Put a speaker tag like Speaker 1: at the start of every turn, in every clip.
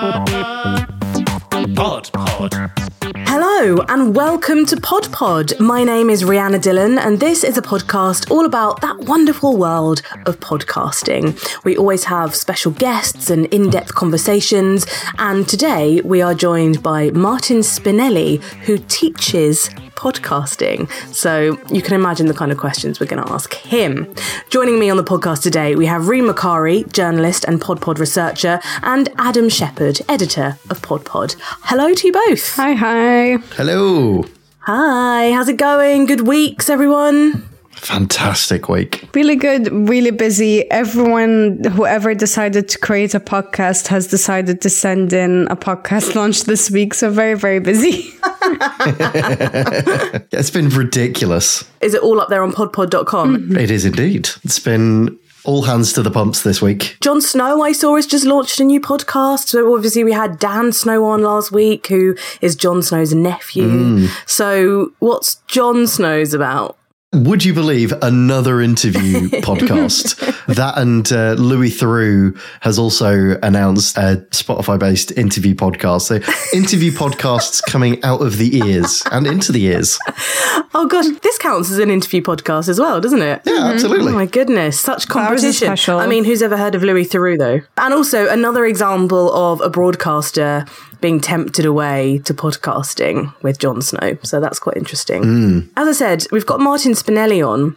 Speaker 1: Pod Pod.
Speaker 2: Hello and welcome to Pod Pod. My name is Rhianna Dhillon, and this is a podcast all about that wonderful world of podcasting. We always have special guests and in depth conversations, and today we are joined by Martin Spinelli, who teaches podcasting. So you can imagine the kind of questions we're going to ask him. Joining me on the podcast today, we have Reem Makari, journalist and PodPod researcher, and Adam Shepherd, editor of PodPod. Hello to you both.
Speaker 3: Hi, hi.
Speaker 4: Hello.
Speaker 2: Hi, how's it going? Good weeks, everyone.
Speaker 4: Fantastic week.
Speaker 3: Really good, really busy. Everyone, whoever decided to create a podcast, has decided to send in a podcast launch this week. So, very, very busy.
Speaker 4: It's been ridiculous.
Speaker 2: Is it all up there on podpod.com?
Speaker 4: It is indeed. It's been all hands to the pumps this week.
Speaker 2: Jon Snow, I saw, has just launched a new podcast. So obviously, we had Dan Snow on last week, who is Jon Snow's nephew. Mm. So, what's Jon Snow's about?
Speaker 4: Would you believe another interview podcast? That and uh, Louis Theroux has also announced a Spotify based interview podcast. So, interview podcasts coming out of the ears and into the ears.
Speaker 2: Oh gosh, this counts as an interview podcast as well, doesn't it?
Speaker 4: Yeah,
Speaker 2: Oh
Speaker 4: absolutely.
Speaker 2: Oh, my goodness, such
Speaker 3: Ours
Speaker 2: competition. I mean, who's ever heard of Louis Theroux though? And also another example of a broadcaster being tempted away to podcasting with Jon Snow. So that's quite interesting. Hmm. As I said, we've got Martin Spinelli on.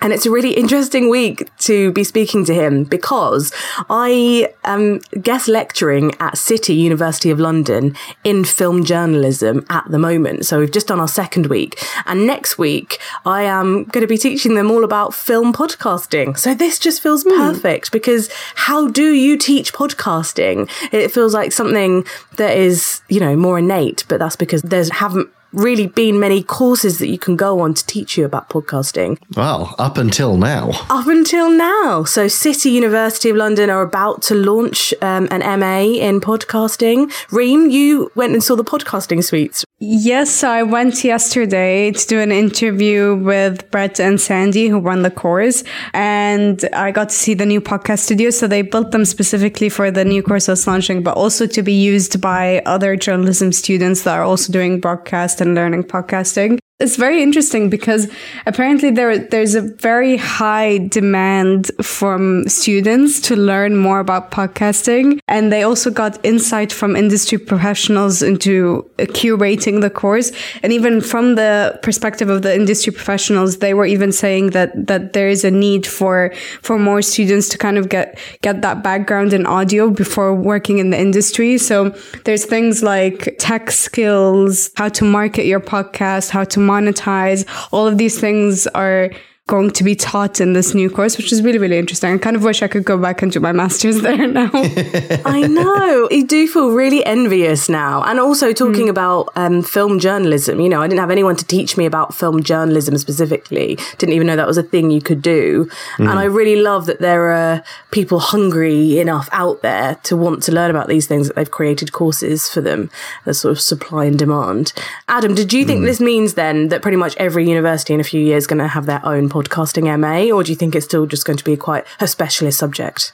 Speaker 2: And it's a really interesting week to be speaking to him because I am guest lecturing at City University of London in film journalism at the moment. So we've just done our second week. And next week, I am going to be teaching them all about film podcasting. So this just feels hmm. perfect because how do you teach podcasting? It feels like something that is, you know, more innate, but that's because there's haven't really been many courses that you can go on to teach you about podcasting
Speaker 4: Well, up until now.
Speaker 2: up until now. So, City University of London are about to launch um, an MA in podcasting. Reem, you went and saw the podcasting suites.
Speaker 3: Yes, I went yesterday to do an interview with Brett and Sandy, who run the course. And I got to see the new podcast studio. So, they built them specifically for the new course that's launching, but also to be used by other journalism students that are also doing broadcast and learning podcasting. It's very interesting because apparently there there's a very high demand from students to learn more about podcasting. And they also got insight from industry professionals into curating the course. And even from the perspective of the industry professionals they were even saying that that there is a need for for more students to kind of get get that background in audio before working in the industry. So there's things like tech skills how to market your podcast how to monetize. All of these things are going to be taught in this new course, which is really, really interesting. I kind of wish I could go back and do my master's there now.
Speaker 2: I know. You do feel really envious now. And also talking mm. about um, film journalism. You know, I didn't have anyone to teach me about film journalism specifically. Didn't even know that was a thing you could do. And mm. I really love that there are people hungry enough out there to want to learn about these things that they've created courses for them. There's sort of supply and demand. Adam, did you think mm. this means then that pretty much every university in a few years is going to have their own podcasting MA? Or do you think it's still just going to be quite a specialist subject?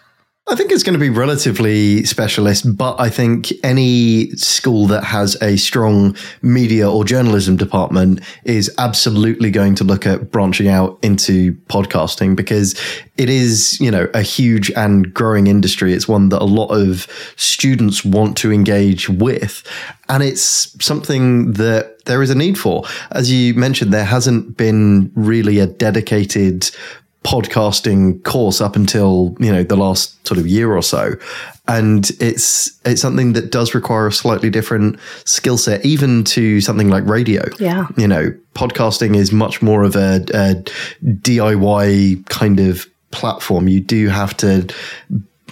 Speaker 4: I think it's going to be relatively specialist, but I think any school that has a strong media or journalism department is absolutely going to look at branching out into podcasting because it is, you know, a huge and growing industry. It's one that a lot of students want to engage with. And it's something that there is a need for. As you mentioned, there hasn't been really a dedicated podcasting course up until you know the last sort of year or so. And it's it's something that does require a slightly different skill set even to something like radio.
Speaker 2: Yeah.
Speaker 4: you know podcasting is much more of a, a diy kind of platform. You do have to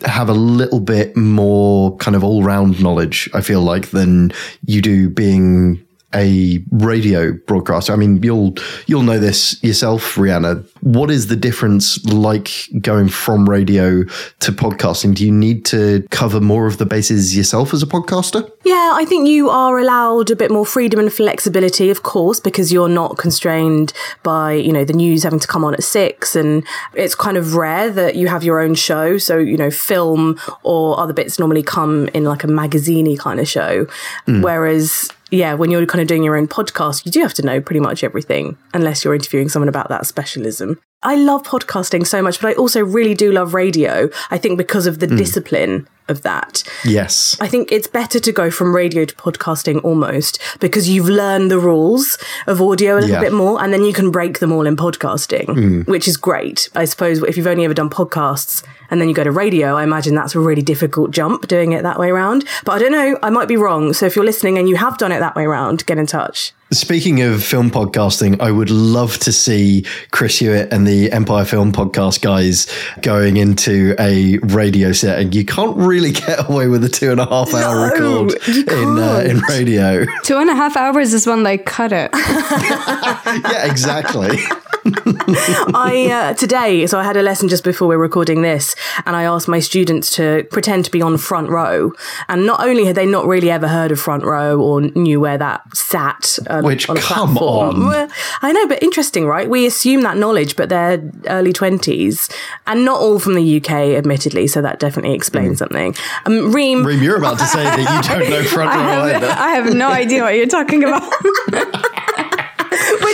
Speaker 4: have a little bit more kind of all round knowledge i feel like than you do being a radio broadcaster? I mean, you'll you'll know this yourself, Rhianna. What is the difference like going from radio to podcasting? Do you need to cover more of the bases yourself as a podcaster?
Speaker 2: Yeah, I think you are allowed a bit more freedom and flexibility, of course, because you're not constrained by, you know, the news having to come on at six. And it's kind of rare that you have your own show. So, you know, film or other bits normally come in like a magazine kind of show. Mm. Whereas yeah, when you're kind of doing your own podcast, you do have to know pretty much everything, unless you're interviewing someone about that specialism. I love podcasting so much, but I also really do love radio. I think because of the mm. discipline of that.
Speaker 4: Yes.
Speaker 2: I think it's better to go from radio to podcasting almost because you've learned the rules of audio a little yeah. bit more and then you can break them all in podcasting, mm. which is great. I suppose if you've only ever done podcasts and then you go to radio, I imagine that's a really difficult jump doing it that way around. But I don't know, I might be wrong. So if you're listening and you have done it that way around, get in touch.
Speaker 4: Speaking of film podcasting, I would love to see Chris Hewitt and the Empire Film Podcast guys going into a radio setting. You can't really get away with a two and a half hour no, record in uh, in radio.
Speaker 3: Two and a half hours is when they cut it.
Speaker 4: yeah, exactly.
Speaker 2: I uh, today, so I had a lesson just before we are recording this, and I asked my students to pretend to be on front row. And not only had they not really ever heard of front row or knew where that sat,
Speaker 4: um, which on come platform. on,
Speaker 2: I know, but interesting, right? We assume that knowledge, but they're early twenties, and not all from the UK, admittedly. So that definitely explains mm. something. Um, Reem,
Speaker 4: Reem, you're about to say that you don't know front row
Speaker 3: I
Speaker 4: have, either.
Speaker 3: I have no idea what you're talking about.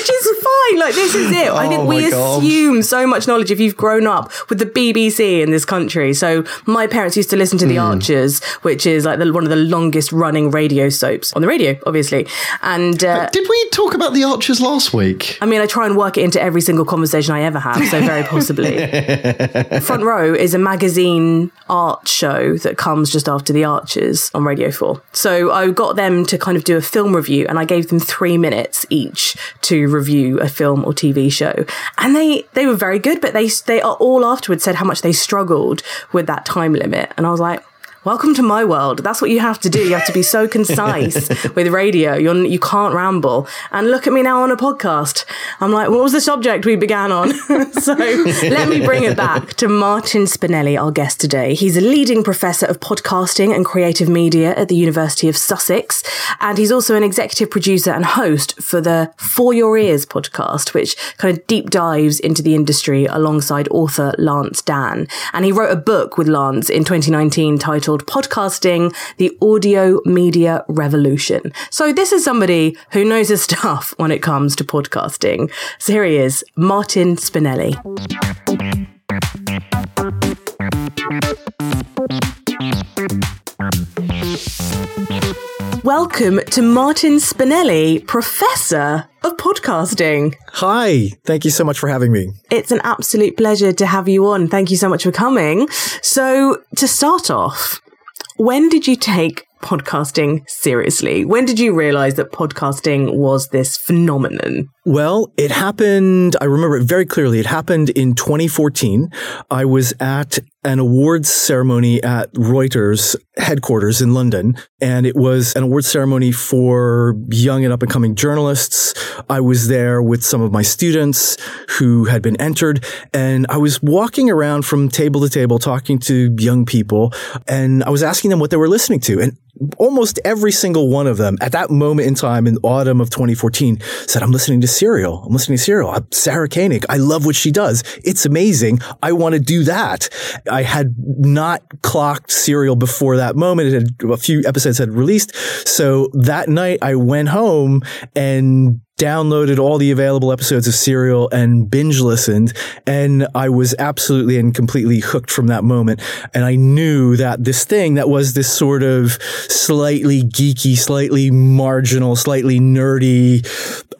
Speaker 2: which is fine. Like this is it. I think oh we God. assume so much knowledge if you've grown up with the BBC in this country. So my parents used to listen to The mm. Archers, which is like the, one of the longest running radio soaps on the radio, obviously. And uh,
Speaker 4: did we talk about The Archers last week?
Speaker 2: I mean, I try and work it into every single conversation I ever have. So very possibly. Front Row is a magazine art show that comes just after The Archers on Radio 4. So I got them to kind of do a film review and I gave them three minutes each to review a film or TV show. And they, they were very good, but they, they all afterwards said how much they struggled with that time limit. And I was like, welcome to my world. That's what you have to do. You have to be so concise with radio. You're, you can't ramble. And look at me now on a podcast. I'm like, what was the subject we began on? so let me bring it back to Martin Spinelli, our guest today. He's a leading professor of podcasting and creative media at the University of Sussex. And he's also an executive producer and host for the For Your Ears podcast, which kind of deep dives into the industry alongside author Lance Dann. And he wrote a book with Lance in 2019 titled called Podcasting, the Audio Media Revolution. So this is somebody who knows his stuff when it comes to podcasting. So here he is, Martin Spinelli. Welcome to Martin Spinelli, Professor of Podcasting.
Speaker 5: Hi, thank you so much for having me.
Speaker 2: It's an absolute pleasure to have you on. Thank you so much for coming. So, to start off, when did you take podcasting seriously? When did you realize that podcasting was this phenomenon?
Speaker 5: Well, it happened, I remember it very clearly. It happened in 2014. I was at an awards ceremony at Reuters headquarters in London, and it was an awards ceremony for young and up and coming journalists. I was there with some of my students who had been entered, and I was walking around from table to table talking to young people, and I was asking them what they were listening to. And almost every single one of them at that moment in time in autumn of 2014 said, I'm listening to Serial. I'm listening to Serial. I'm Sarah Koenig. I love what she does. It's amazing. I want to do that. Had not clocked Serial before that moment. It had a few episodes had released. So that night I went home and downloaded all the available episodes of Serial and binge listened. And I was absolutely and completely hooked from that moment. And I knew that this thing that was this sort of slightly geeky, slightly marginal, slightly nerdy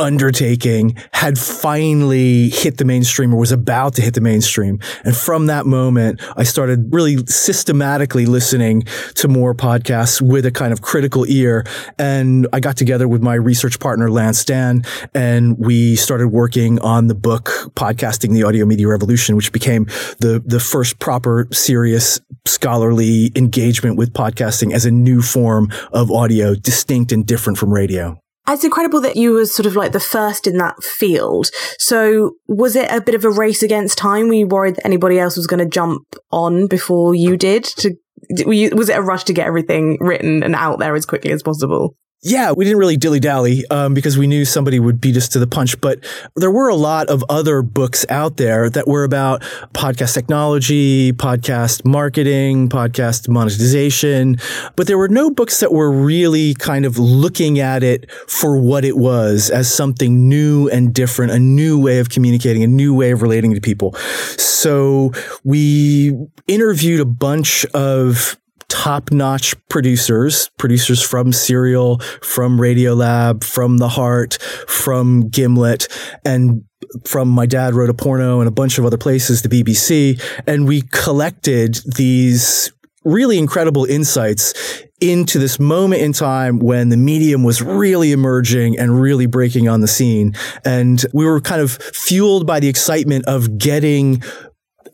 Speaker 5: undertaking had finally hit the mainstream or was about to hit the mainstream. And from that moment, I started really systematically listening to more podcasts with a kind of critical ear. And I got together with my research partner, Lance Dann, and we started working on the book podcasting the audio media revolution which became the the first proper serious scholarly engagement with podcasting as a new form of audio distinct and different from radio
Speaker 2: It's incredible that you were sort of like the first in that field. So was it a bit of a race against time? Were you worried that anybody else was going to jump on before you did? To you, was it a rush to get everything written and out there as quickly as possible?
Speaker 5: Yeah, we didn't really dilly dally um, because we knew somebody would beat us to the punch. But there were a lot of other books out there that were about podcast technology, podcast marketing, podcast monetization. But there were no books that were really kind of looking at it for what it was as something new and different, a new way of communicating, a new way of relating to people. So we interviewed a bunch of top notch producers, producers from Serial, from Radiolab, from The Heart, from Gimlet, and from my dad wrote a porno and a bunch of other places, the BBC. And we collected these really incredible insights into this moment in time when the medium was really emerging and really breaking on the scene. And we were kind of fueled by the excitement of getting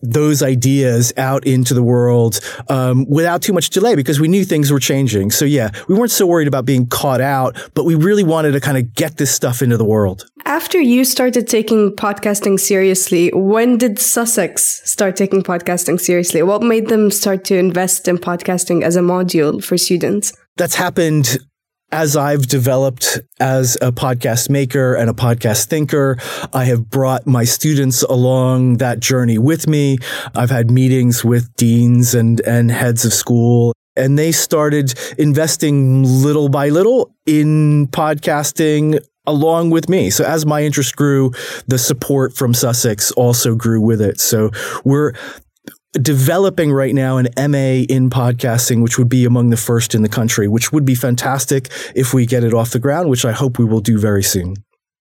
Speaker 5: those ideas out into the world um, without too much delay because we knew things were changing. So yeah, we weren't so worried about being caught out, but we really wanted to kind of get this stuff into the world.
Speaker 3: After you started taking podcasting seriously, when did Sussex start taking podcasting seriously? What made them start to invest in podcasting as a module for students?
Speaker 5: That's happened as I've developed as a podcast maker and a podcast thinker, I have brought my students along that journey with me. I've had meetings with deans and, and heads of school and they started investing little by little in podcasting along with me. So as my interest grew, the support from Sussex also grew with it. So we're developing right now an MA in podcasting, which would be among the first in the country, which would be fantastic if we get it off the ground, which I hope we will do very soon.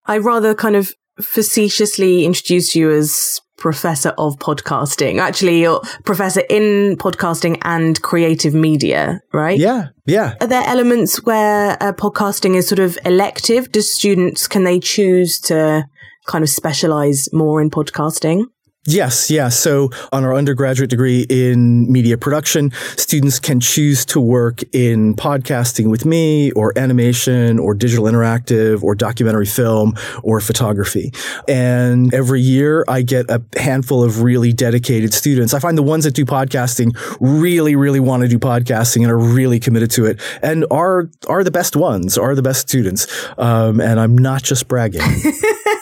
Speaker 2: I rather kind of facetiously introduced you as professor of podcasting. Actually, you're professor in podcasting and creative media, right?
Speaker 5: Yeah. Yeah.
Speaker 2: Are there elements where uh, podcasting is sort of elective? Do students, can they choose to kind of specialize more in podcasting?
Speaker 5: Yes, yeah. So on our undergraduate degree in media production, students can choose to work in podcasting with me or animation or digital interactive or documentary film or photography. And every year I get a handful of really dedicated students. I find the ones that do podcasting really, really want to do podcasting and are really committed to it and are, are the best ones, are the best students. Um, and I'm not just bragging.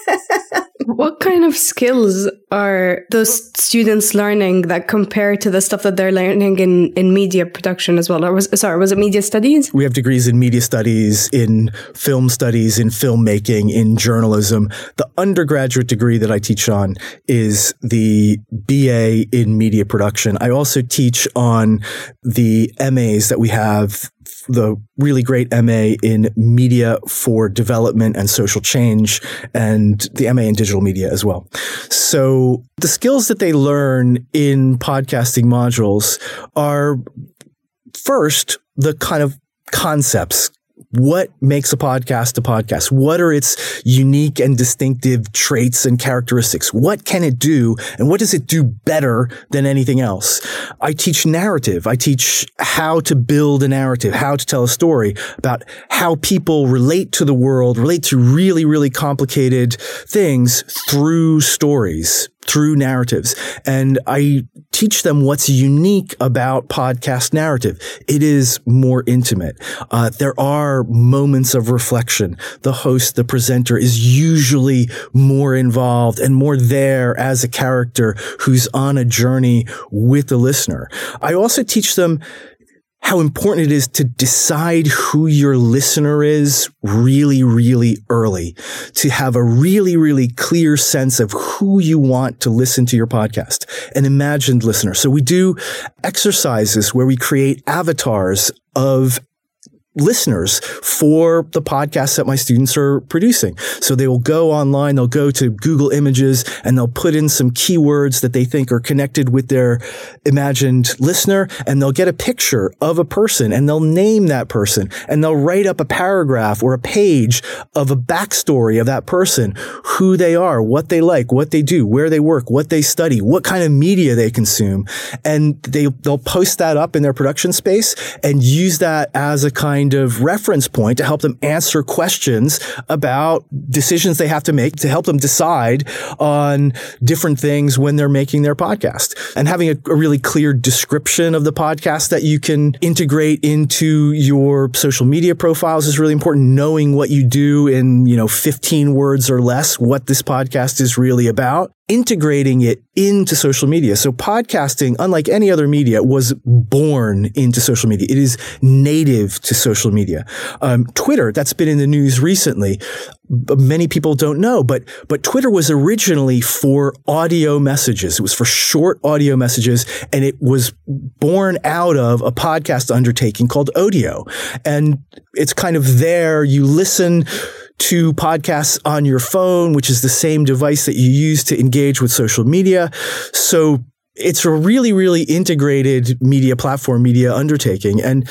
Speaker 3: What kind of skills are those students learning that compare to the stuff that they're learning in, in media production as well? Or was sorry, was it media studies?
Speaker 5: We have degrees in media studies, in film studies, in filmmaking, in journalism. The undergraduate degree that I teach on is the BA in media production. I also teach on the MAs that we have the really great MA in media for development and social change and the MA in digital media as well. So the skills that they learn in podcasting modules are first the kind of concepts what makes a podcast a podcast? What are its unique and distinctive traits and characteristics? What can it do? And what does it do better than anything else? I teach narrative. I teach how to build a narrative, how to tell a story about how people relate to the world, relate to really, really complicated things through stories through narratives. And I teach them what's unique about podcast narrative. It is more intimate. Uh, there are moments of reflection. The host, the presenter is usually more involved and more there as a character who's on a journey with the listener. I also teach them how important it is to decide who your listener is really, really early, to have a really, really clear sense of who you want to listen to your podcast, an imagined listener. So we do exercises where we create avatars of listeners for the podcasts that my students are producing. So they will go online, they'll go to Google Images and they'll put in some keywords that they think are connected with their imagined listener and they'll get a picture of a person and they'll name that person and they'll write up a paragraph or a page of a backstory of that person, who they are, what they like, what they do, where they work, what they study, what kind of media they consume. And they, they'll post that up in their production space and use that as a kind kind of reference point to help them answer questions about decisions they have to make to help them decide on different things when they're making their podcast. And having a, a really clear description of the podcast that you can integrate into your social media profiles is really important. Knowing what you do in, you know, 15 words or less, what this podcast is really about integrating it into social media. So podcasting, unlike any other media, was born into social media. It is native to social media. Um, Twitter, that's been in the news recently. Many people don't know, but, but Twitter was originally for audio messages. It was for short audio messages and it was born out of a podcast undertaking called Odeo. And it's kind of there. You listen to podcasts on your phone, which is the same device that you use to engage with social media. So it's a really, really integrated media platform, media undertaking. And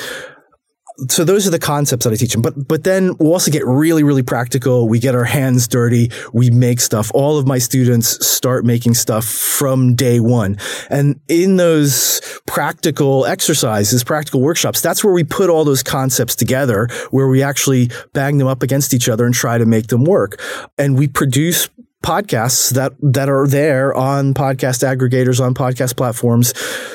Speaker 5: so those are the concepts that I teach them. But but then we'll also get really really practical. We get our hands dirty. We make stuff. All of my students start making stuff from day one. And in those practical exercises, practical workshops, that's where we put all those concepts together, where we actually bang them up against each other and try to make them work. And we produce podcasts that that are there on podcast aggregators on podcast platforms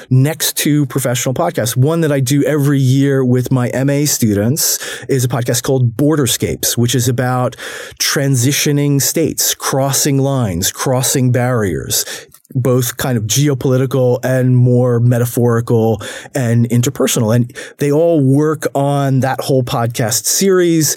Speaker 5: next to professional podcasts. One that I do every year with my MA students is a podcast called Borderscapes, which is about transitioning states, crossing lines, crossing barriers both kind of geopolitical and more metaphorical and interpersonal. And they all work on that whole podcast series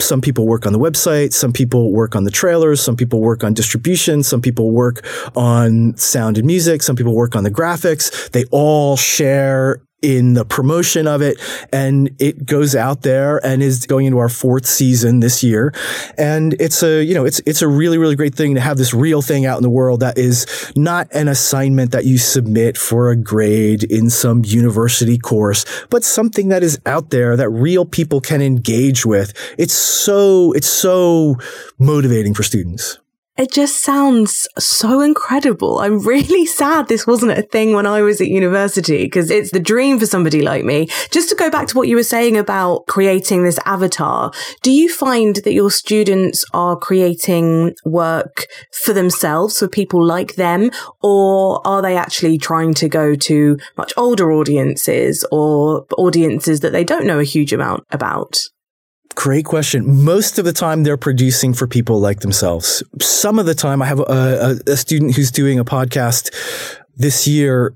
Speaker 5: some people work on the website, some people work on the trailers, some people work on distribution, some people work on sound and music, some people work on the graphics. They all share in the promotion of it and it goes out there and is going into our fourth season this year. And it's a you know it's it's a really really great thing to have this real thing out in the world that is not an assignment that you submit for a grade in some university course but something that is out there that real people can engage with. It's so it's so motivating for students
Speaker 2: it just sounds so incredible. I'm really sad this wasn't a thing when I was at university because it's the dream for somebody like me. Just to go back to what you were saying about creating this avatar, do you find that your students are creating work for themselves, for people like them, or are they actually trying to go to much older audiences or audiences that they don't know a huge amount about?
Speaker 5: Great question. Most of the time, they're producing for people like themselves. Some of the time, I have a, a, a student who's doing a podcast this year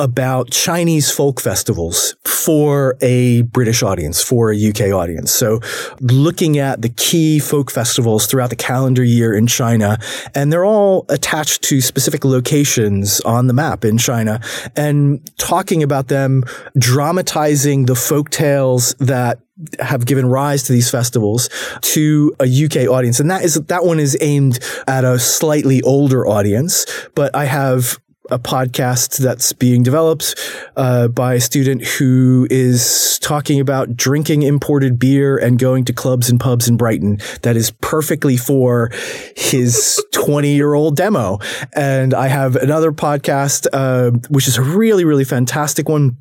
Speaker 5: about Chinese folk festivals for a British audience, for a UK audience. So looking at the key folk festivals throughout the calendar year in China, and they're all attached to specific locations on the map in China and talking about them, dramatizing the folk tales that have given rise to these festivals to a UK audience. And that is, that one is aimed at a slightly older audience, but I have a podcast that's being developed uh, by a student who is talking about drinking imported beer and going to clubs and pubs in Brighton. That is perfectly for his 20 year old demo. And I have another podcast, uh, which is a really, really fantastic one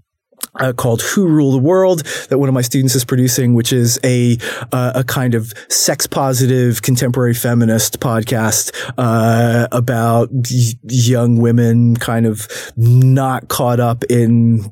Speaker 5: uh, called "Who Rule the World" that one of my students is producing, which is a uh, a kind of sex positive contemporary feminist podcast uh, about y- young women kind of not caught up in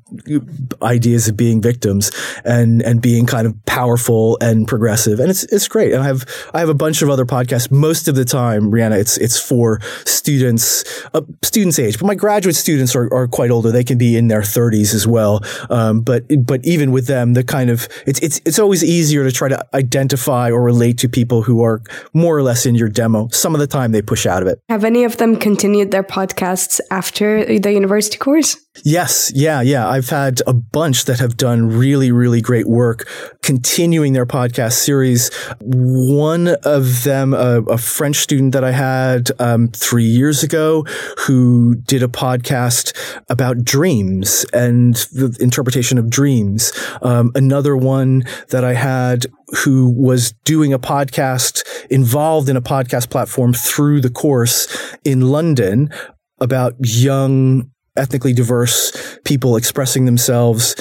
Speaker 5: ideas of being victims and and being kind of powerful and progressive, and it's it's great. And I have I have a bunch of other podcasts. Most of the time, Rhianna, it's it's for students, uh, students age, but my graduate students are, are quite older. They can be in their 30s as well. Um, Um, but but even with them, the kind of it's it's it's always easier to try to identify or relate to people who are more or less in your demo. Some of the time they push out of it.
Speaker 3: Have any of them continued their podcasts after the university course?
Speaker 5: Yes, yeah, yeah. I've had a bunch that have done really, really great work continuing their podcast series. One of them, a, a French student that I had um, three years ago, who did a podcast about dreams and the interpretation of dreams. Um, another one that I had who was doing a podcast involved in a podcast platform through the course in London about young ethnically diverse people expressing themselves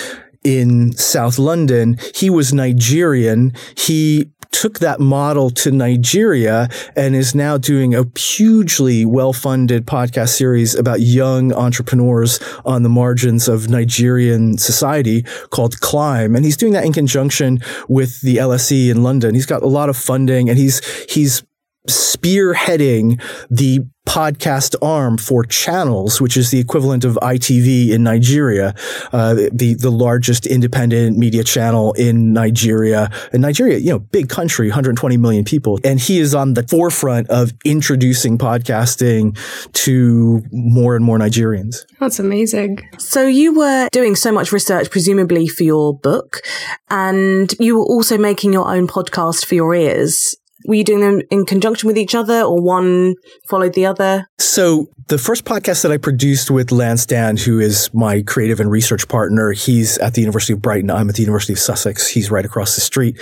Speaker 5: in South London. He was Nigerian. He took that model to Nigeria and is now doing a hugely well-funded podcast series about young entrepreneurs on the margins of Nigerian society called Climb. And he's doing that in conjunction with the LSE in London. He's got a lot of funding and he's, he's spearheading the podcast arm for channels, which is the equivalent of ITV in Nigeria, uh, the the largest independent media channel in Nigeria. And Nigeria, you know, big country, 120 million people, and he is on the forefront of introducing podcasting to more and more Nigerians.
Speaker 3: That's amazing.
Speaker 2: So you were doing so much research, presumably for your book, and you were also making your own podcast for your ears were you doing them in conjunction with each other or one followed the other?
Speaker 5: So the first podcast that I produced with Lance Dann, who is my creative and research partner, he's at the University of Brighton. I'm at the University of Sussex. He's right across the street.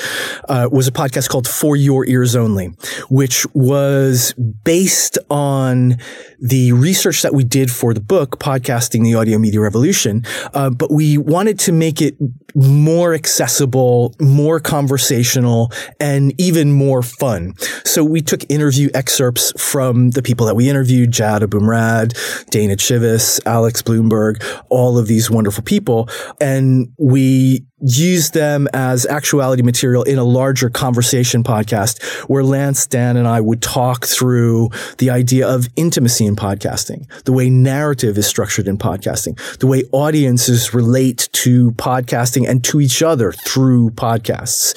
Speaker 5: Uh, was a podcast called For Your Ears Only, which was based on the research that we did for the book, Podcasting the Audio Media Revolution. Uh, but we wanted to make it more accessible, more conversational, and even more fun. So we took interview excerpts from the people that we interviewed, Jad Abumrad, Dana Chivvis, Alex Blumberg, all of these wonderful people. And we use them as actuality material in a larger conversation podcast where Lance, Dann, and I would talk through the idea of intimacy in podcasting, the way narrative is structured in podcasting, the way audiences relate to podcasting and to each other through podcasts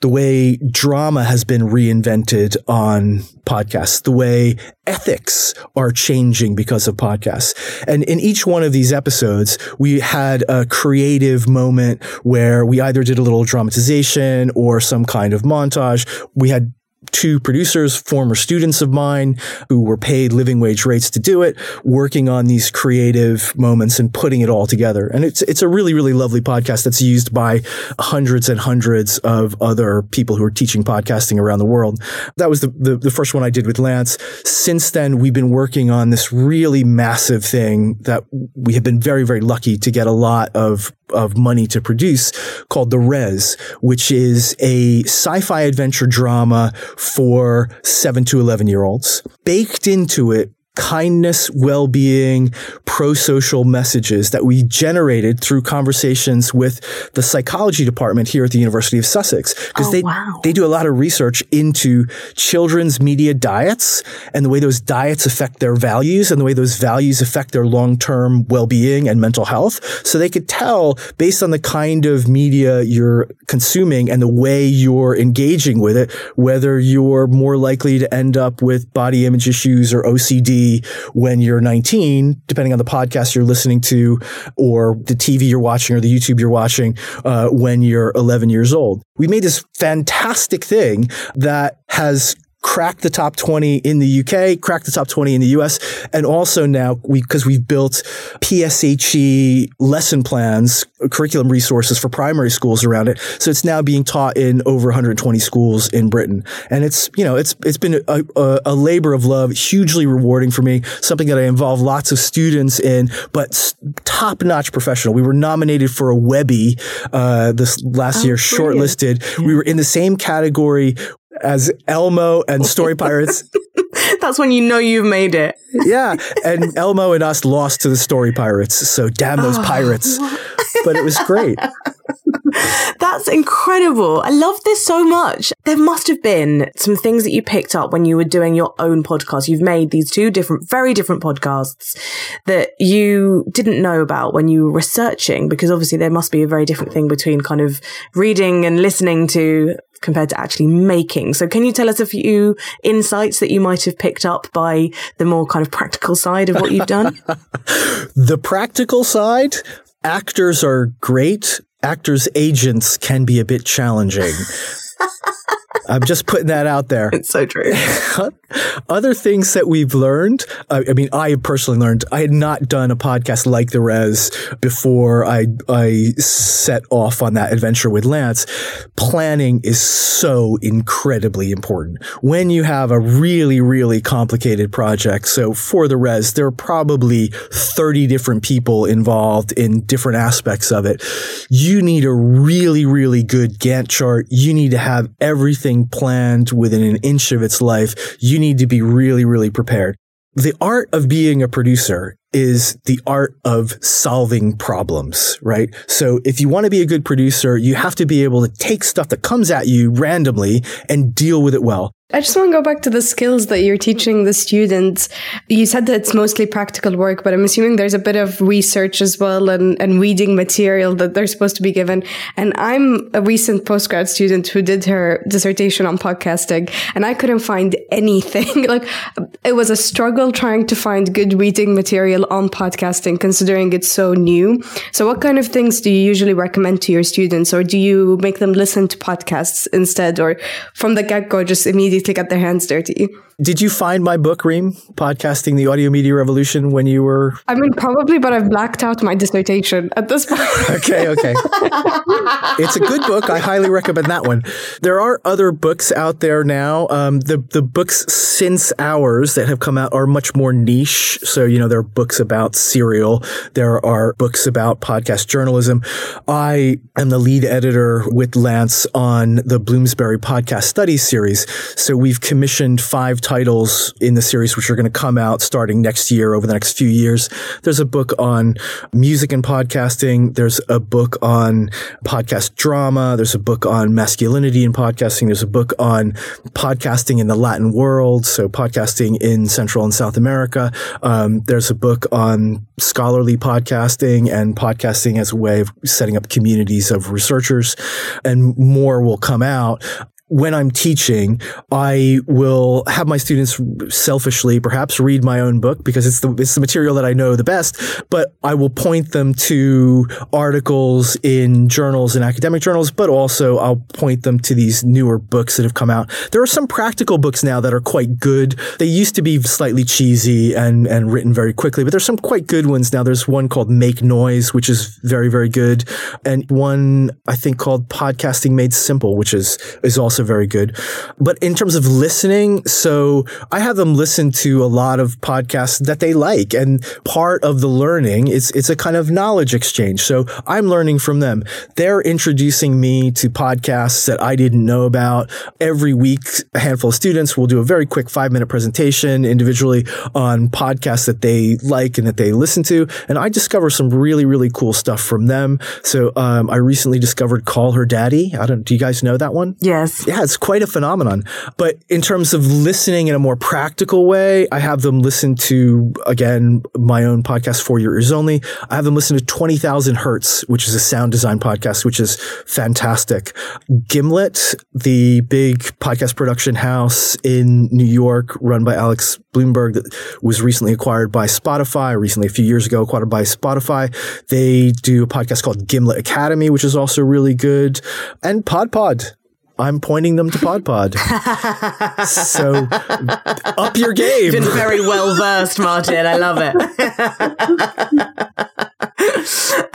Speaker 5: the way drama has been reinvented on podcasts, the way ethics are changing because of podcasts. And in each one of these episodes, we had a creative moment where we either did a little dramatization or some kind of montage. We had two producers, former students of mine who were paid living wage rates to do it, working on these creative moments and putting it all together. And it's, it's a really, really lovely podcast that's used by hundreds and hundreds of other people who are teaching podcasting around the world. That was the, the, the first one I did with Lance. Since then, we've been working on this really massive thing that we have been very, very lucky to get a lot of of money to produce called The Res, which is a sci-fi adventure drama for seven to 11 year olds. Baked into it kindness, well-being, pro-social messages that we generated through conversations with the psychology department here at the University of Sussex. Because
Speaker 2: oh,
Speaker 5: they,
Speaker 2: wow.
Speaker 5: they do a lot of research into children's media diets and the way those diets affect their values and the way those values affect their long-term well-being and mental health. So they could tell based on the kind of media you're consuming and the way you're engaging with it, whether you're more likely to end up with body image issues or OCD when you're 19, depending on the podcast you're listening to or the TV you're watching or the YouTube you're watching uh, when you're 11 years old. We made this fantastic thing that has cracked the top 20 in the UK, cracked the top 20 in the US. And also now we, cause we've built PSHE lesson plans, curriculum resources for primary schools around it. So it's now being taught in over 120 schools in Britain. And it's, you know, it's, it's been a, a, a labor of love, hugely rewarding for me, something that I involve lots of students in, but top notch professional. We were nominated for a Webby, uh, this last
Speaker 2: Oh,
Speaker 5: year,
Speaker 2: brilliant.
Speaker 5: shortlisted. We were in the same category as Elmo and Story Pirates.
Speaker 2: That's when you know you've made it.
Speaker 5: yeah. And Elmo and us lost to the Story Pirates. So damn those ah, pirates. But it was great.
Speaker 2: That's incredible. I love this so much. There must have been some things that you picked up when you were doing your own podcast. You've made these two different, very different podcasts that you didn't know about when you were researching, because obviously there must be a very different thing between kind of reading and listening to compared to actually making. So can you tell us a few insights that you might have picked up by the more kind of practical side of what you've done?
Speaker 5: The practical side, actors are great. Actors' agents can be a bit challenging. I'm just putting that out there.
Speaker 2: It's so true.
Speaker 5: Other things that we've learned. Uh, I mean, I personally learned I had not done a podcast like the Res before I I set off on that adventure with Lance. Planning is so incredibly important when you have a really really complicated project. So for the Res, there are probably 30 different people involved in different aspects of it. You need a really really good Gantt chart. You need to have everything planned within an inch of its life. You need to be really, really prepared. The art of being a producer is the art of solving problems, right? So if you want to be a good producer, you have to be able to take stuff that comes at you randomly and deal with it well.
Speaker 3: I just want to go back to the skills that you're teaching the students. You said that it's mostly practical work, but I'm assuming there's a bit of research as well and, and reading material that they're supposed to be given. And I'm a recent postgrad student who did her dissertation on podcasting and I couldn't find anything. like it was a struggle trying to find good reading material on podcasting, considering it's so new. So what kind of things do you usually recommend to your students or do you make them listen to podcasts instead or from the get go, just immediately to get their hands dirty.
Speaker 5: Did you find my book, Reem, Podcasting the Audio Media Revolution, when you were?
Speaker 3: I mean, probably, but I've blacked out my dissertation at this point.
Speaker 5: okay, okay. it's a good book. I highly recommend that one. There are other books out there now. Um, the the books since ours that have come out are much more niche. So you know, there are books about serial. There are books about podcast journalism. I am the lead editor with Lance on the Bloomsbury Podcast Studies series. So we've commissioned five titles in the series, which are going to come out starting next year over the next few years. There's a book on music and podcasting. There's a book on podcast drama. There's a book on masculinity in podcasting. There's a book on podcasting in the Latin world. So podcasting in Central and South America. Um, there's a book on scholarly podcasting and podcasting as a way of setting up communities of researchers and more will come out when I'm teaching, I will have my students selfishly perhaps read my own book because it's the, it's the material that I know the best, but I will point them to articles in journals and academic journals, but also I'll point them to these newer books that have come out. There are some practical books now that are quite good. They used to be slightly cheesy and, and written very quickly, but there's some quite good ones now. There's one called Make Noise, which is very, very good. And one I think called Podcasting Made Simple, which is, is also also very good. But in terms of listening, so I have them listen to a lot of podcasts that they like. And part of the learning is it's a kind of knowledge exchange. So I'm learning from them. They're introducing me to podcasts that I didn't know about. Every week, a handful of students will do a very quick five minute presentation individually on podcasts that they like and that they listen to. And I discover some really, really cool stuff from them. So um, I recently discovered Call Her Daddy. I don't, do you guys know that one?
Speaker 2: Yes
Speaker 5: yeah, it's quite a phenomenon. But in terms of listening in a more practical way, I have them listen to, again, my own podcast, For Your Ears Only. I have them listen to 20,000 Hertz, which is a sound design podcast, which is fantastic. Gimlet, the big podcast production house in New York, run by Alex Blumberg, that was recently acquired by Spotify, recently a few years ago acquired by Spotify. They do a podcast called Gimlet Academy, which is also really good. And Pod Pod, I'm pointing them to Pod Pod. so up your game.
Speaker 2: Been very well versed, Martin. I love it.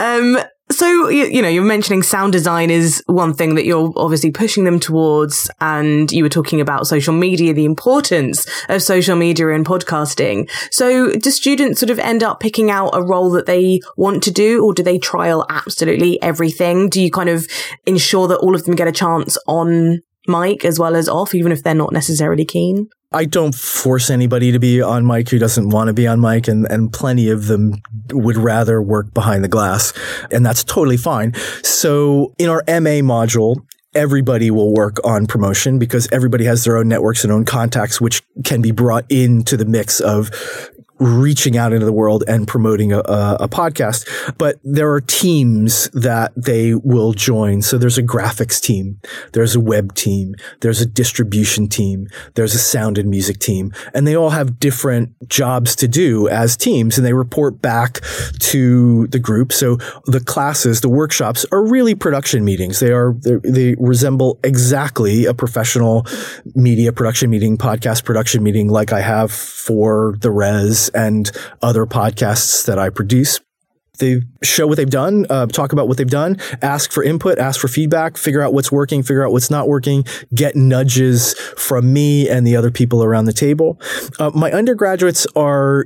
Speaker 2: um, so, you, you, know, you're mentioning sound design is one thing that you're obviously pushing them towards. And you were talking about social media, the importance of social media and podcasting. So do students sort of end up picking out a role that they want to do or do they trial absolutely everything? Do you kind of ensure that all of them get a chance on mic as well as off, even if they're not necessarily keen?
Speaker 5: I don't force anybody to be on mic who doesn't want to be on mic and, and plenty of them would rather work behind the glass and that's totally fine. So in our MA module, everybody will work on promotion because everybody has their own networks and own contacts, which can be brought into the mix of reaching out into the world and promoting a, a, podcast. But there are teams that they will join. So there's a graphics team, there's a web team, there's a distribution team, there's a sound and music team, and they all have different jobs to do as teams, and they report back to the group. So the classes, the workshops are really production meetings. They are they resemble exactly a professional media production meeting, podcast production meeting, like I have for the Res and other podcasts that I produce they show what they've done, uh, talk about what they've done, ask for input, ask for feedback, figure out what's working, figure out what's not working, get nudges from me and the other people around the table. Uh, my undergraduates are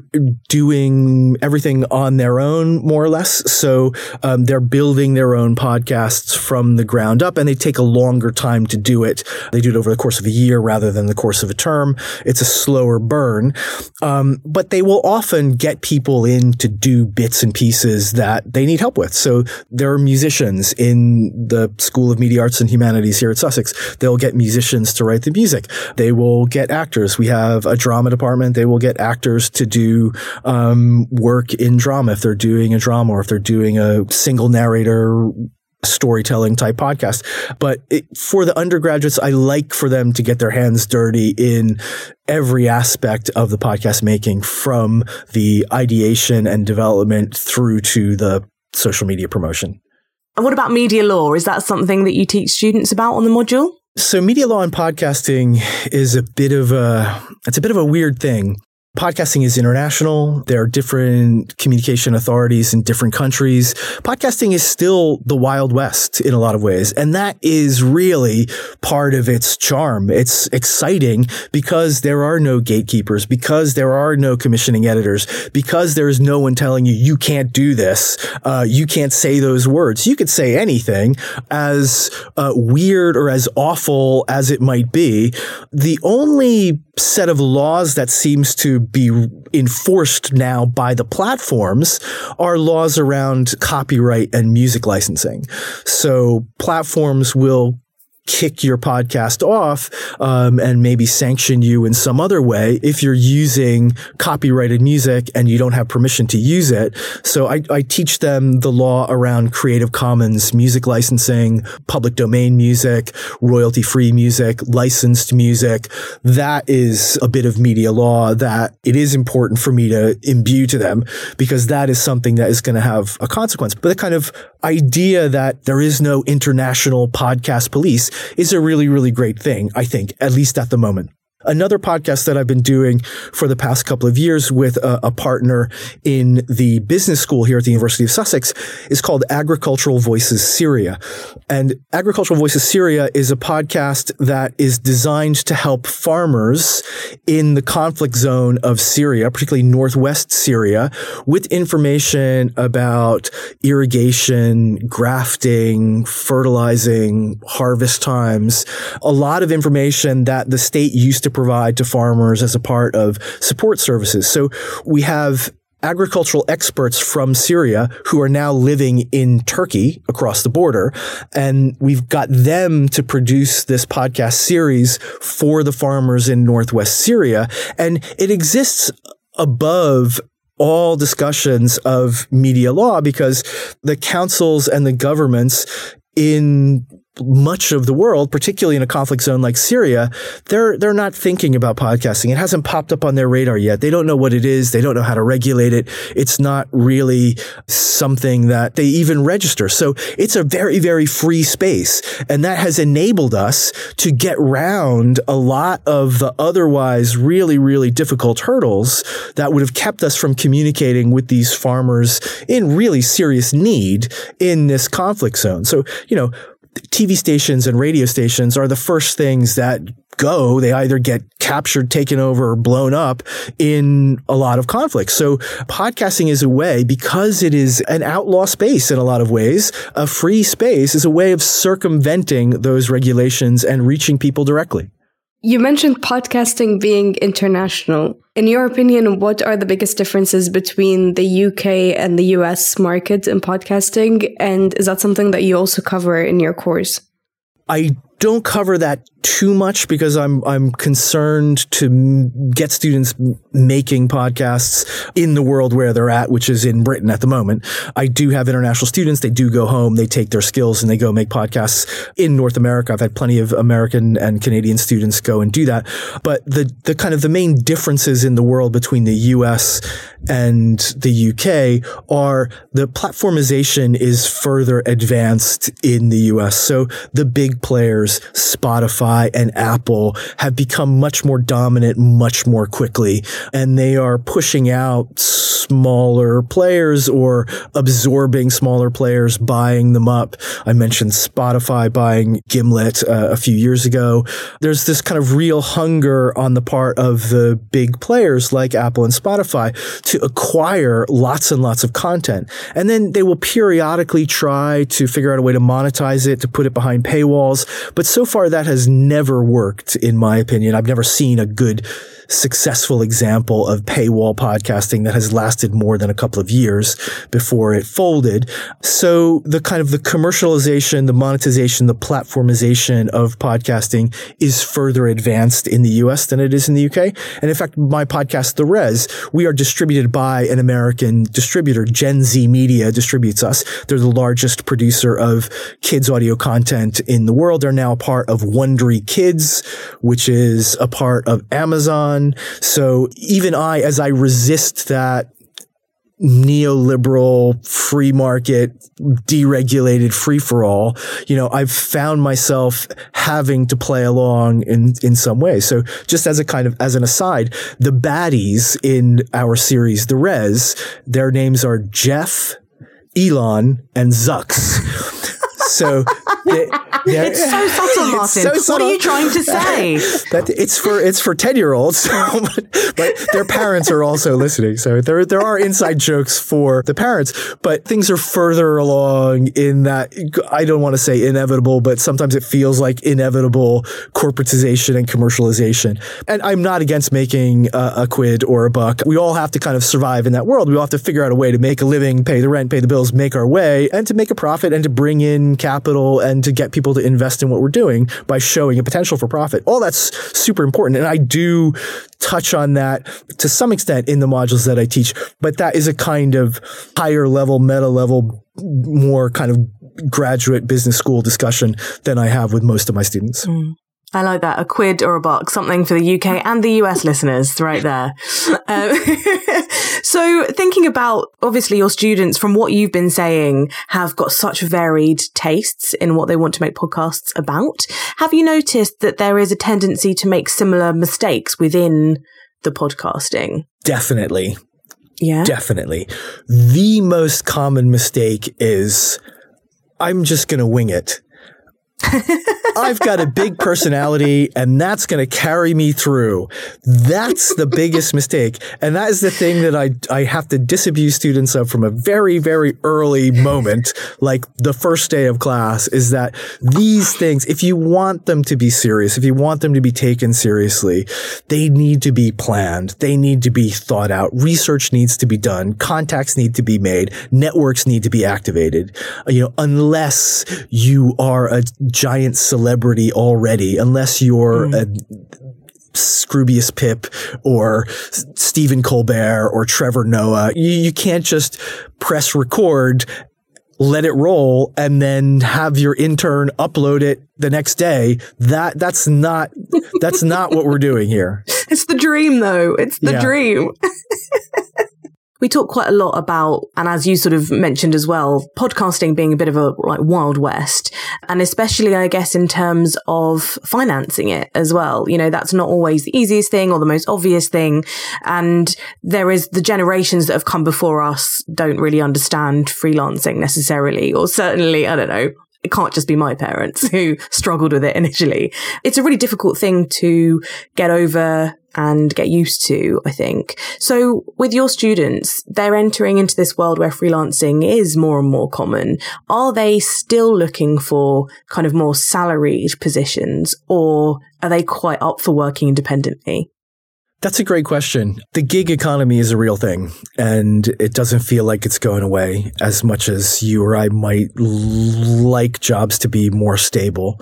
Speaker 5: doing everything on their own, more or less. So um, they're building their own podcasts from the ground up, and they take a longer time to do it. They do it over the course of a year rather than the course of a term. It's a slower burn, um, but they will often get people in to do bits and pieces that they need help with. So there are musicians in the School of Media Arts and Humanities here at Sussex. They'll get musicians to write the music. They will get actors. We have a drama department. They will get actors to do um, work in drama if they're doing a drama or if they're doing a single narrator storytelling type podcast. But it, for the undergraduates, I like for them to get their hands dirty in every aspect of the podcast making from the ideation and development through to the social media promotion.
Speaker 2: And what about media law? Is that something that you teach students about on the module?
Speaker 5: So media law and podcasting is a bit of a it's a bit of a weird thing podcasting is international. There are different communication authorities in different countries. Podcasting is still the Wild West in a lot of ways. And that is really part of its charm. It's exciting because there are no gatekeepers, because there are no commissioning editors, because there's no one telling you, you can't do this. Uh, you can't say those words. You could say anything as uh, weird or as awful as it might be. The only set of laws that seems to be enforced now by the platforms are laws around copyright and music licensing. So platforms will kick your podcast off um, and maybe sanction you in some other way if you're using copyrighted music and you don't have permission to use it. So I, I teach them the law around Creative Commons music licensing, public domain music, royalty free music, licensed music. That is a bit of media law that it is important for me to imbue to them because that is something that is going to have a consequence. But the kind of idea that there is no international podcast police is a really, really great thing, I think, at least at the moment another podcast that I've been doing for the past couple of years with a, a, partner in the business school here at the University of Sussex is called Agricultural Voices Syria. And Agricultural Voices Syria is a podcast that is designed to help farmers in the conflict zone of Syria, particularly northwest Syria, with information about irrigation, grafting, fertilizing, harvest times, a lot of information that the state used to provide to farmers as a part of support services. So we have agricultural experts from Syria who are now living in Turkey across the border. And we've got them to produce this podcast series for the farmers in Northwest Syria. And it exists above all discussions of media law because the councils and the governments in much of the world, particularly in a conflict zone like Syria, they're they're not thinking about podcasting. It hasn't popped up on their radar yet. They don't know what it is. They don't know how to regulate it. It's not really something that they even register. So it's a very very free space, and that has enabled us to get round a lot of the otherwise really really difficult hurdles that would have kept us from communicating with these farmers in really serious need in this conflict zone. So, you know, TV stations and radio stations are the first things that go. They either get captured, taken over, or blown up in a lot of conflicts. So podcasting is a way, because it is an outlaw space in a lot of ways, a free space is a way of circumventing those regulations and reaching people directly.
Speaker 3: You mentioned podcasting being international. In your opinion, what are the biggest differences between the UK and the US market in podcasting? And is that something that you also cover in your course?
Speaker 5: I don't cover that too much because I'm I'm concerned to get students making podcasts in the world where they're at, which is in Britain at the moment. I do have international students. They do go home, they take their skills, and they go make podcasts in North America. I've had plenty of American and Canadian students go and do that. But the the kind of the main differences in the world between the U.S. and the UK are the platformization is further advanced in the US. So the big players, Spotify and Apple have become much more dominant much more quickly. And they are pushing out smaller players or absorbing smaller players, buying them up. I mentioned Spotify buying Gimlet uh, a few years ago. There's this kind of real hunger on the part of the big players like Apple and Spotify to acquire lots and lots of content. And then they will periodically try to figure out a way to monetize it, to put it behind paywalls. But so far that has never worked, in my opinion. I've never seen a good successful example of paywall podcasting that has lasted more than a couple of years before it folded. So the kind of the commercialization, the monetization, the platformization of podcasting is further advanced in the US than it is in the UK. And in fact, my podcast, The Res, we are distributed by an American distributor. Gen Z Media distributes us. They're the largest producer of kids audio content in the world. They're now part of Wondery Kids, which is a part of Amazon. So even I, as I resist that neoliberal free market deregulated free for all you know i've found myself having to play along in in some way. So just as a kind of as an aside the baddies in our series the res their names are jeff elon and zux so they,
Speaker 2: it's so subtle, Martin. So what are you trying to say?
Speaker 5: that it's for it's for ten year olds, but, but, their parents are also listening. So there there are inside jokes for the parents, but things are further along in that I don't want to say inevitable, but sometimes it feels like inevitable corporatization and commercialization. And I'm not against making a, a quid or a buck. We all have to kind of survive in that world. We all have to figure out a way to make a living, pay the rent, pay the bills, make our way, and to make a profit and to bring in capital and to get people to invest in what we're doing by showing a potential for profit. All that's super important. And I do touch on that to some extent in the modules that I teach, but that is a kind of higher level, meta level, more kind of graduate business school discussion than I have with most of my students. Mm.
Speaker 2: I like that. A quid or a buck, something for the UK and the US listeners right there. Um, so thinking about obviously your students from what you've been saying have got such varied tastes in what they want to make podcasts about. Have you noticed that there is a tendency to make similar mistakes within the podcasting?
Speaker 5: Definitely.
Speaker 2: Yeah.
Speaker 5: Definitely. The most common mistake is I'm just going to wing it. I've got a big personality and that's going to carry me through. That's the biggest mistake. And that is the thing that I, I have to disabuse students of from a very, very early moment, like the first day of class is that these things, if you want them to be serious, if you want them to be taken seriously, they need to be planned. They need to be thought out. Research needs to be done. Contacts need to be made. Networks need to be activated. You know, unless you are a giant celebrity already, unless you're mm. a Scroobius Pip or Stephen Colbert or Trevor Noah. You, you can't just press record let it roll and then have your intern upload it the next day that that's not that's not what we're doing here
Speaker 2: it's the dream though it's the yeah. dream we talk quite a lot about, and as you sort of mentioned as well, podcasting being a bit of a like wild west. And especially, I guess, in terms of financing it as well. You know, that's not always the easiest thing or the most obvious thing. And there is the generations that have come before us don't really understand freelancing necessarily, or certainly, I don't know, it can't just be my parents who struggled with it initially. It's a really difficult thing to get over and get used to, I think. So with your students, they're entering into this world where freelancing is more and more common. Are they still looking for kind of more salaried positions or are they quite up for working independently?
Speaker 5: That's a great question. The gig economy is a real thing, and it doesn't feel like it's going away as much as you or I might like jobs to be more stable.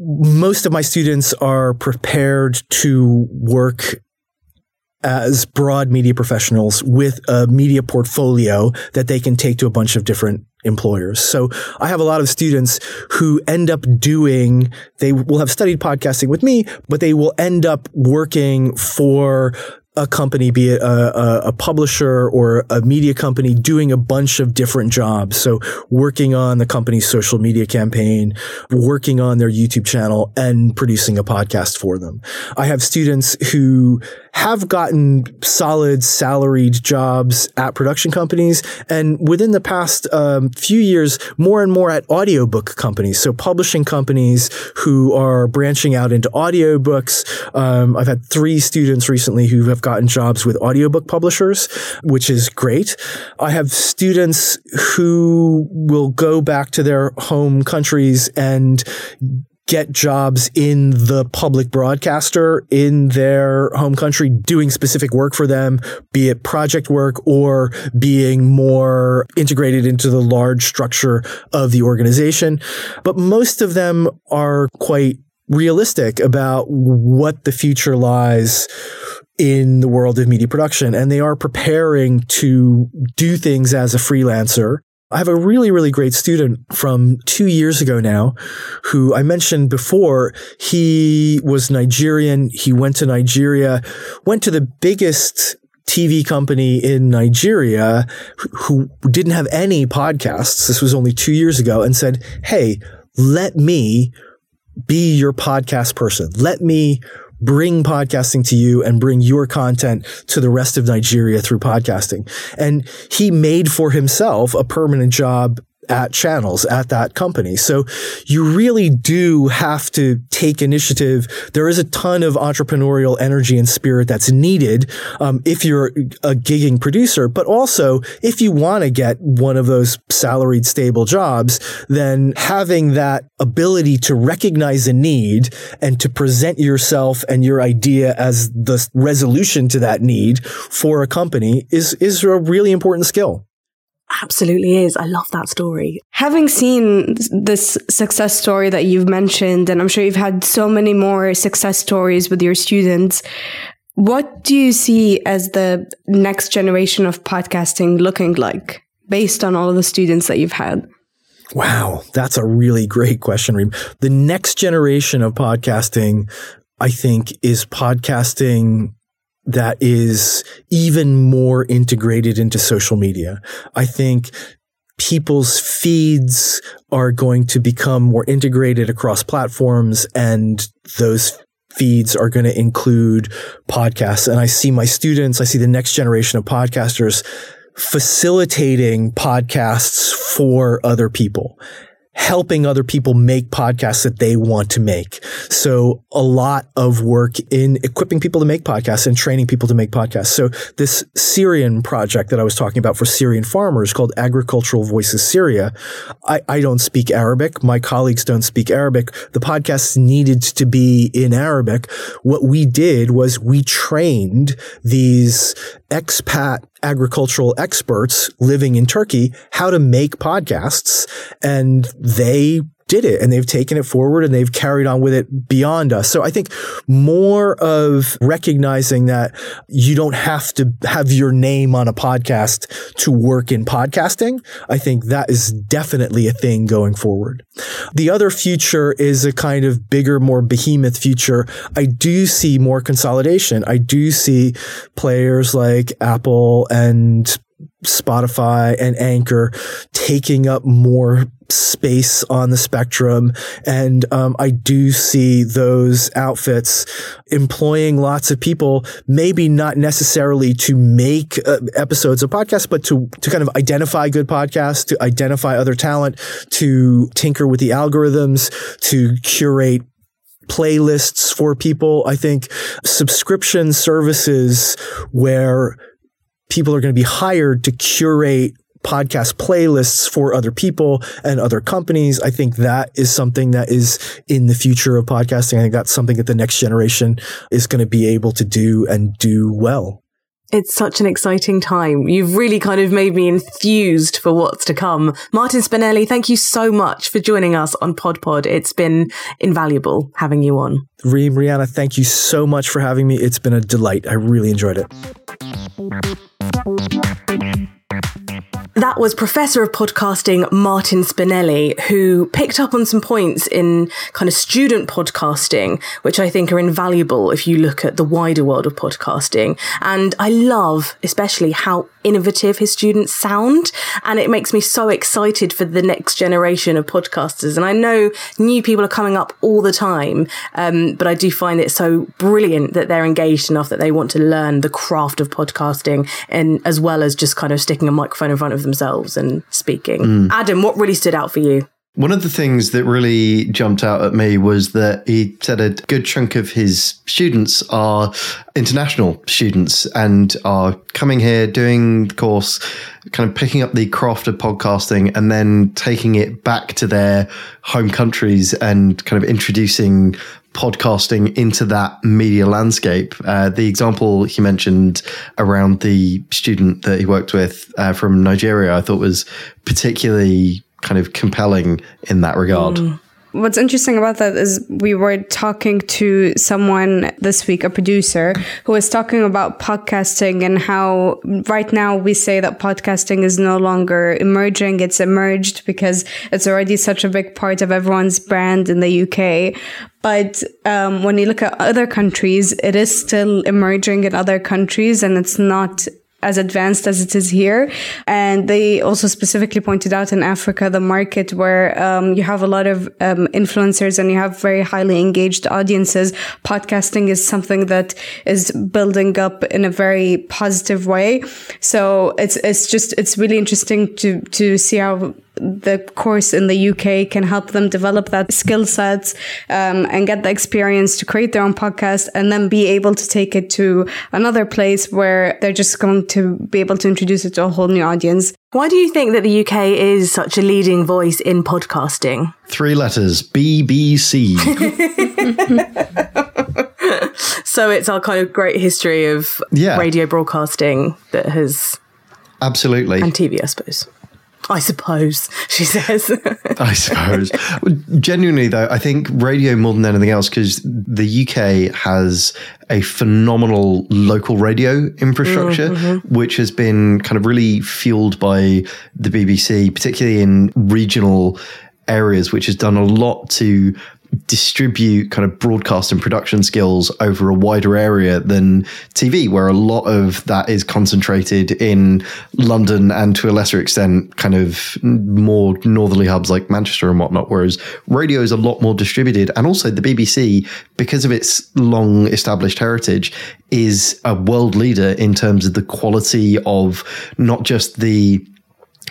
Speaker 5: Most of my students are prepared to work as broad media professionals with a media portfolio that they can take to a bunch of different employers. So I have a lot of students who end up doing, they will have studied podcasting with me, but they will end up working for a company, be it a, a, a, publisher or a media company, doing a bunch of different jobs. So working on the company's social media campaign, working on their YouTube channel and producing a podcast for them. I have students who have gotten solid salaried jobs at production companies and within the past um, few years, more and more at audiobook companies. So publishing companies who are branching out into audiobooks. Um, I've had three students recently who have gotten jobs with audiobook publishers, which is great. I have students who will go back to their home countries and get jobs in the public broadcaster in their home country doing specific work for them, be it project work or being more integrated into the large structure of the organization. But most of them are quite realistic about what the future lies in the world of media production and they are preparing to do things as a freelancer I have a really, really great student from two years ago now who I mentioned before. He was Nigerian. He went to Nigeria, went to the biggest TV company in Nigeria who didn't have any podcasts. This was only two years ago and said, Hey, let me be your podcast person. Let me bring podcasting to you and bring your content to the rest of Nigeria through podcasting. And he made for himself a permanent job at channels at that company. So you really do have to take initiative. There is a ton of entrepreneurial energy and spirit that's needed um, if you're a gigging producer, but also if you want to get one of those salaried stable jobs, then having that ability to recognize a need and to present yourself and your idea as the resolution to that need for a company is is a really important skill
Speaker 2: absolutely is. I love that story.
Speaker 3: Having seen this success story that you've mentioned, and I'm sure you've had so many more success stories with your students, what do you see as the next generation of podcasting looking like based on all of the students that you've had?
Speaker 5: Wow, that's a really great question, Reem. The next generation of podcasting, I think, is podcasting that is even more integrated into social media. I think people's feeds are going to become more integrated across platforms and those feeds are going to include podcasts. And I see my students, I see the next generation of podcasters facilitating podcasts for other people helping other people make podcasts that they want to make. So a lot of work in equipping people to make podcasts and training people to make podcasts. So this Syrian project that I was talking about for Syrian farmers called Agricultural Voices Syria. I, I don't speak Arabic. My colleagues don't speak Arabic. The podcast needed to be in Arabic. What we did was we trained these expat agricultural experts living in Turkey how to make podcasts and they did it and they've taken it forward and they've carried on with it beyond us. So I think more of recognizing that you don't have to have your name on a podcast to work in podcasting. I think that is definitely a thing going forward. The other future is a kind of bigger, more behemoth future. I do see more consolidation. I do see players like Apple and Spotify and Anchor taking up more space on the spectrum. And um, I do see those outfits employing lots of people, maybe not necessarily to make uh, episodes of podcasts, but to, to kind of identify good podcasts, to identify other talent, to tinker with the algorithms, to curate playlists for people. I think subscription services where people are going to be hired to curate podcast playlists for other people and other companies. I think that is something that is in the future of podcasting. I think that's something that the next generation is going to be able to do and do well.
Speaker 2: It's such an exciting time. You've really kind of made me enthused for what's to come. Martin Spinelli, thank you so much for joining us on Pod Pod. It's been invaluable having you on.
Speaker 5: Reem, Rhianna, thank you so much for having me. It's been a delight. I really enjoyed it.
Speaker 2: That was Professor of Podcasting Martin Spinelli, who picked up on some points in kind of student podcasting, which I think are invaluable if you look at the wider world of podcasting. And I love especially how innovative his students sound. And it makes me so excited for the next generation of podcasters. And I know new people are coming up all the time, um, but I do find it so brilliant that they're engaged enough that they want to learn the craft of podcasting and as well as just kind of sticking a microphone in front of themselves and speaking. Mm. Adam, what really stood out for you?
Speaker 4: One of the things that really jumped out at me was that he said a good chunk of his students are international students and are coming here doing the course, kind of picking up the craft of podcasting and then taking it back to their home countries and kind of introducing podcasting into that media landscape. Uh, the example he mentioned around the student that he worked with uh, from Nigeria, I thought was particularly kind of compelling in that regard. Mm.
Speaker 3: What's interesting about that is we were talking to someone this week, a producer, who was talking about podcasting and how right now we say that podcasting is no longer emerging. It's emerged because it's already such a big part of everyone's brand in the UK. But um, when you look at other countries, it is still emerging in other countries and it's not as advanced as it is here. And they also specifically pointed out in Africa, the market where um, you have a lot of um, influencers and you have very highly engaged audiences. Podcasting is something that is building up in a very positive way. So it's, it's just, it's really interesting to, to see how the course in the UK can help them develop that skill set um, and get the experience to create their own podcast and then be able to take it to another place where they're just going to be able to introduce it to a whole new audience.
Speaker 2: Why do you think that the UK is such a leading voice in podcasting?
Speaker 4: Three letters BBC.
Speaker 2: so it's our kind of great history of yeah. radio broadcasting that has.
Speaker 4: Absolutely.
Speaker 2: And TV, I suppose. I suppose, she says.
Speaker 4: I suppose. Genuinely, though, I think radio more than anything else, because the UK has a phenomenal local radio infrastructure, mm-hmm. which has been kind of really fueled by the BBC, particularly in regional areas, which has done a lot to distribute kind of broadcast and production skills over a wider area than TV, where a lot of that is concentrated in London and to a lesser extent, kind of more northerly hubs like Manchester and whatnot. Whereas radio is a lot more distributed. And also the BBC, because of its long established heritage, is a world leader in terms of the quality of not just the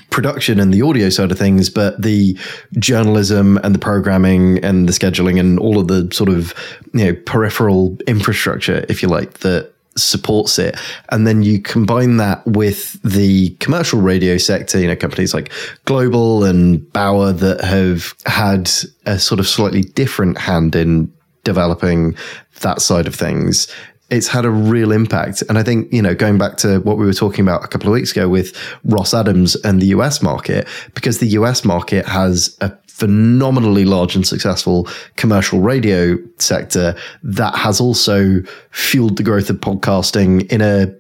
Speaker 4: production and the audio side of things, but the journalism and the programming and the scheduling and all of the sort of you know peripheral infrastructure, if you like, that supports it. And then you combine that with the commercial radio sector, you know, companies like Global and Bauer that have had a sort of slightly different hand in developing that side of things it's had a real impact. And I think, you know, going back to what we were talking about a couple of weeks ago with Ross Adams and the US market, because the US market has a phenomenally large and successful commercial radio sector that has also fueled the growth of podcasting in a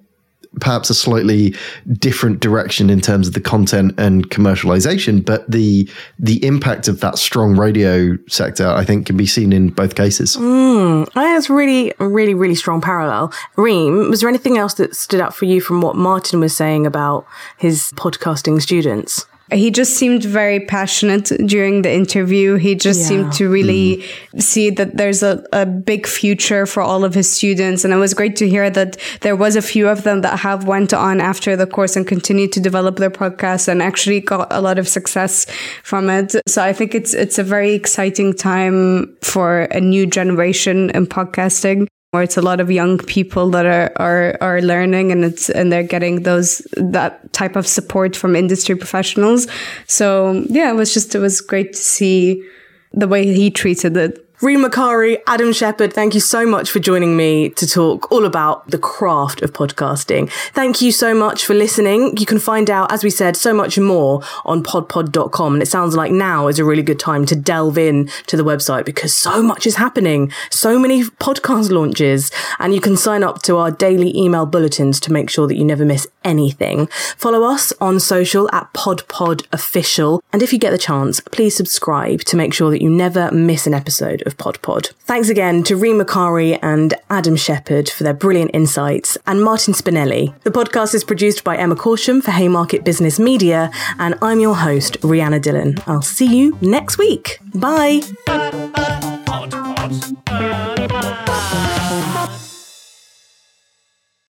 Speaker 4: perhaps a slightly different direction in terms of the content and commercialization, but the the impact of that strong radio sector, I think, can be seen in both cases.
Speaker 2: Mm, I think it's really, really, really strong parallel. Reem, was there anything else that stood out for you from what Martin was saying about his podcasting students?
Speaker 3: He just seemed very passionate during the interview. He just yeah. seemed to really mm. see that there's a, a big future for all of his students. And it was great to hear that there was a few of them that have went on after the course and continued to develop their podcast and actually got a lot of success from it. So I think it's, it's a very exciting time for a new generation in podcasting where it's a lot of young people that are, are are learning and it's and they're getting those that type of support from industry professionals. So yeah, it was just it was great to see the way he treated it.
Speaker 2: Reem Makari, Adam Shepherd, thank you so much for joining me to talk all about the craft of podcasting. Thank you so much for listening. You can find out, as we said, so much more on podpod.com. And it sounds like now is a really good time to delve in to the website because so much is happening. So many podcast launches and you can sign up to our daily email bulletins to make sure that you never miss anything. Follow us on social at podpodofficial. And if you get the chance, please subscribe to make sure that you never miss an episode of Pod Pod. Thanks again to Reem Makari and Adam Shepherd for their brilliant insights and Martin Spinelli. The podcast is produced by Emma Corsham for Haymarket Business Media and I'm your host, Rhianna Dhillon. I'll see you next week. Bye.
Speaker 1: Pod, pod.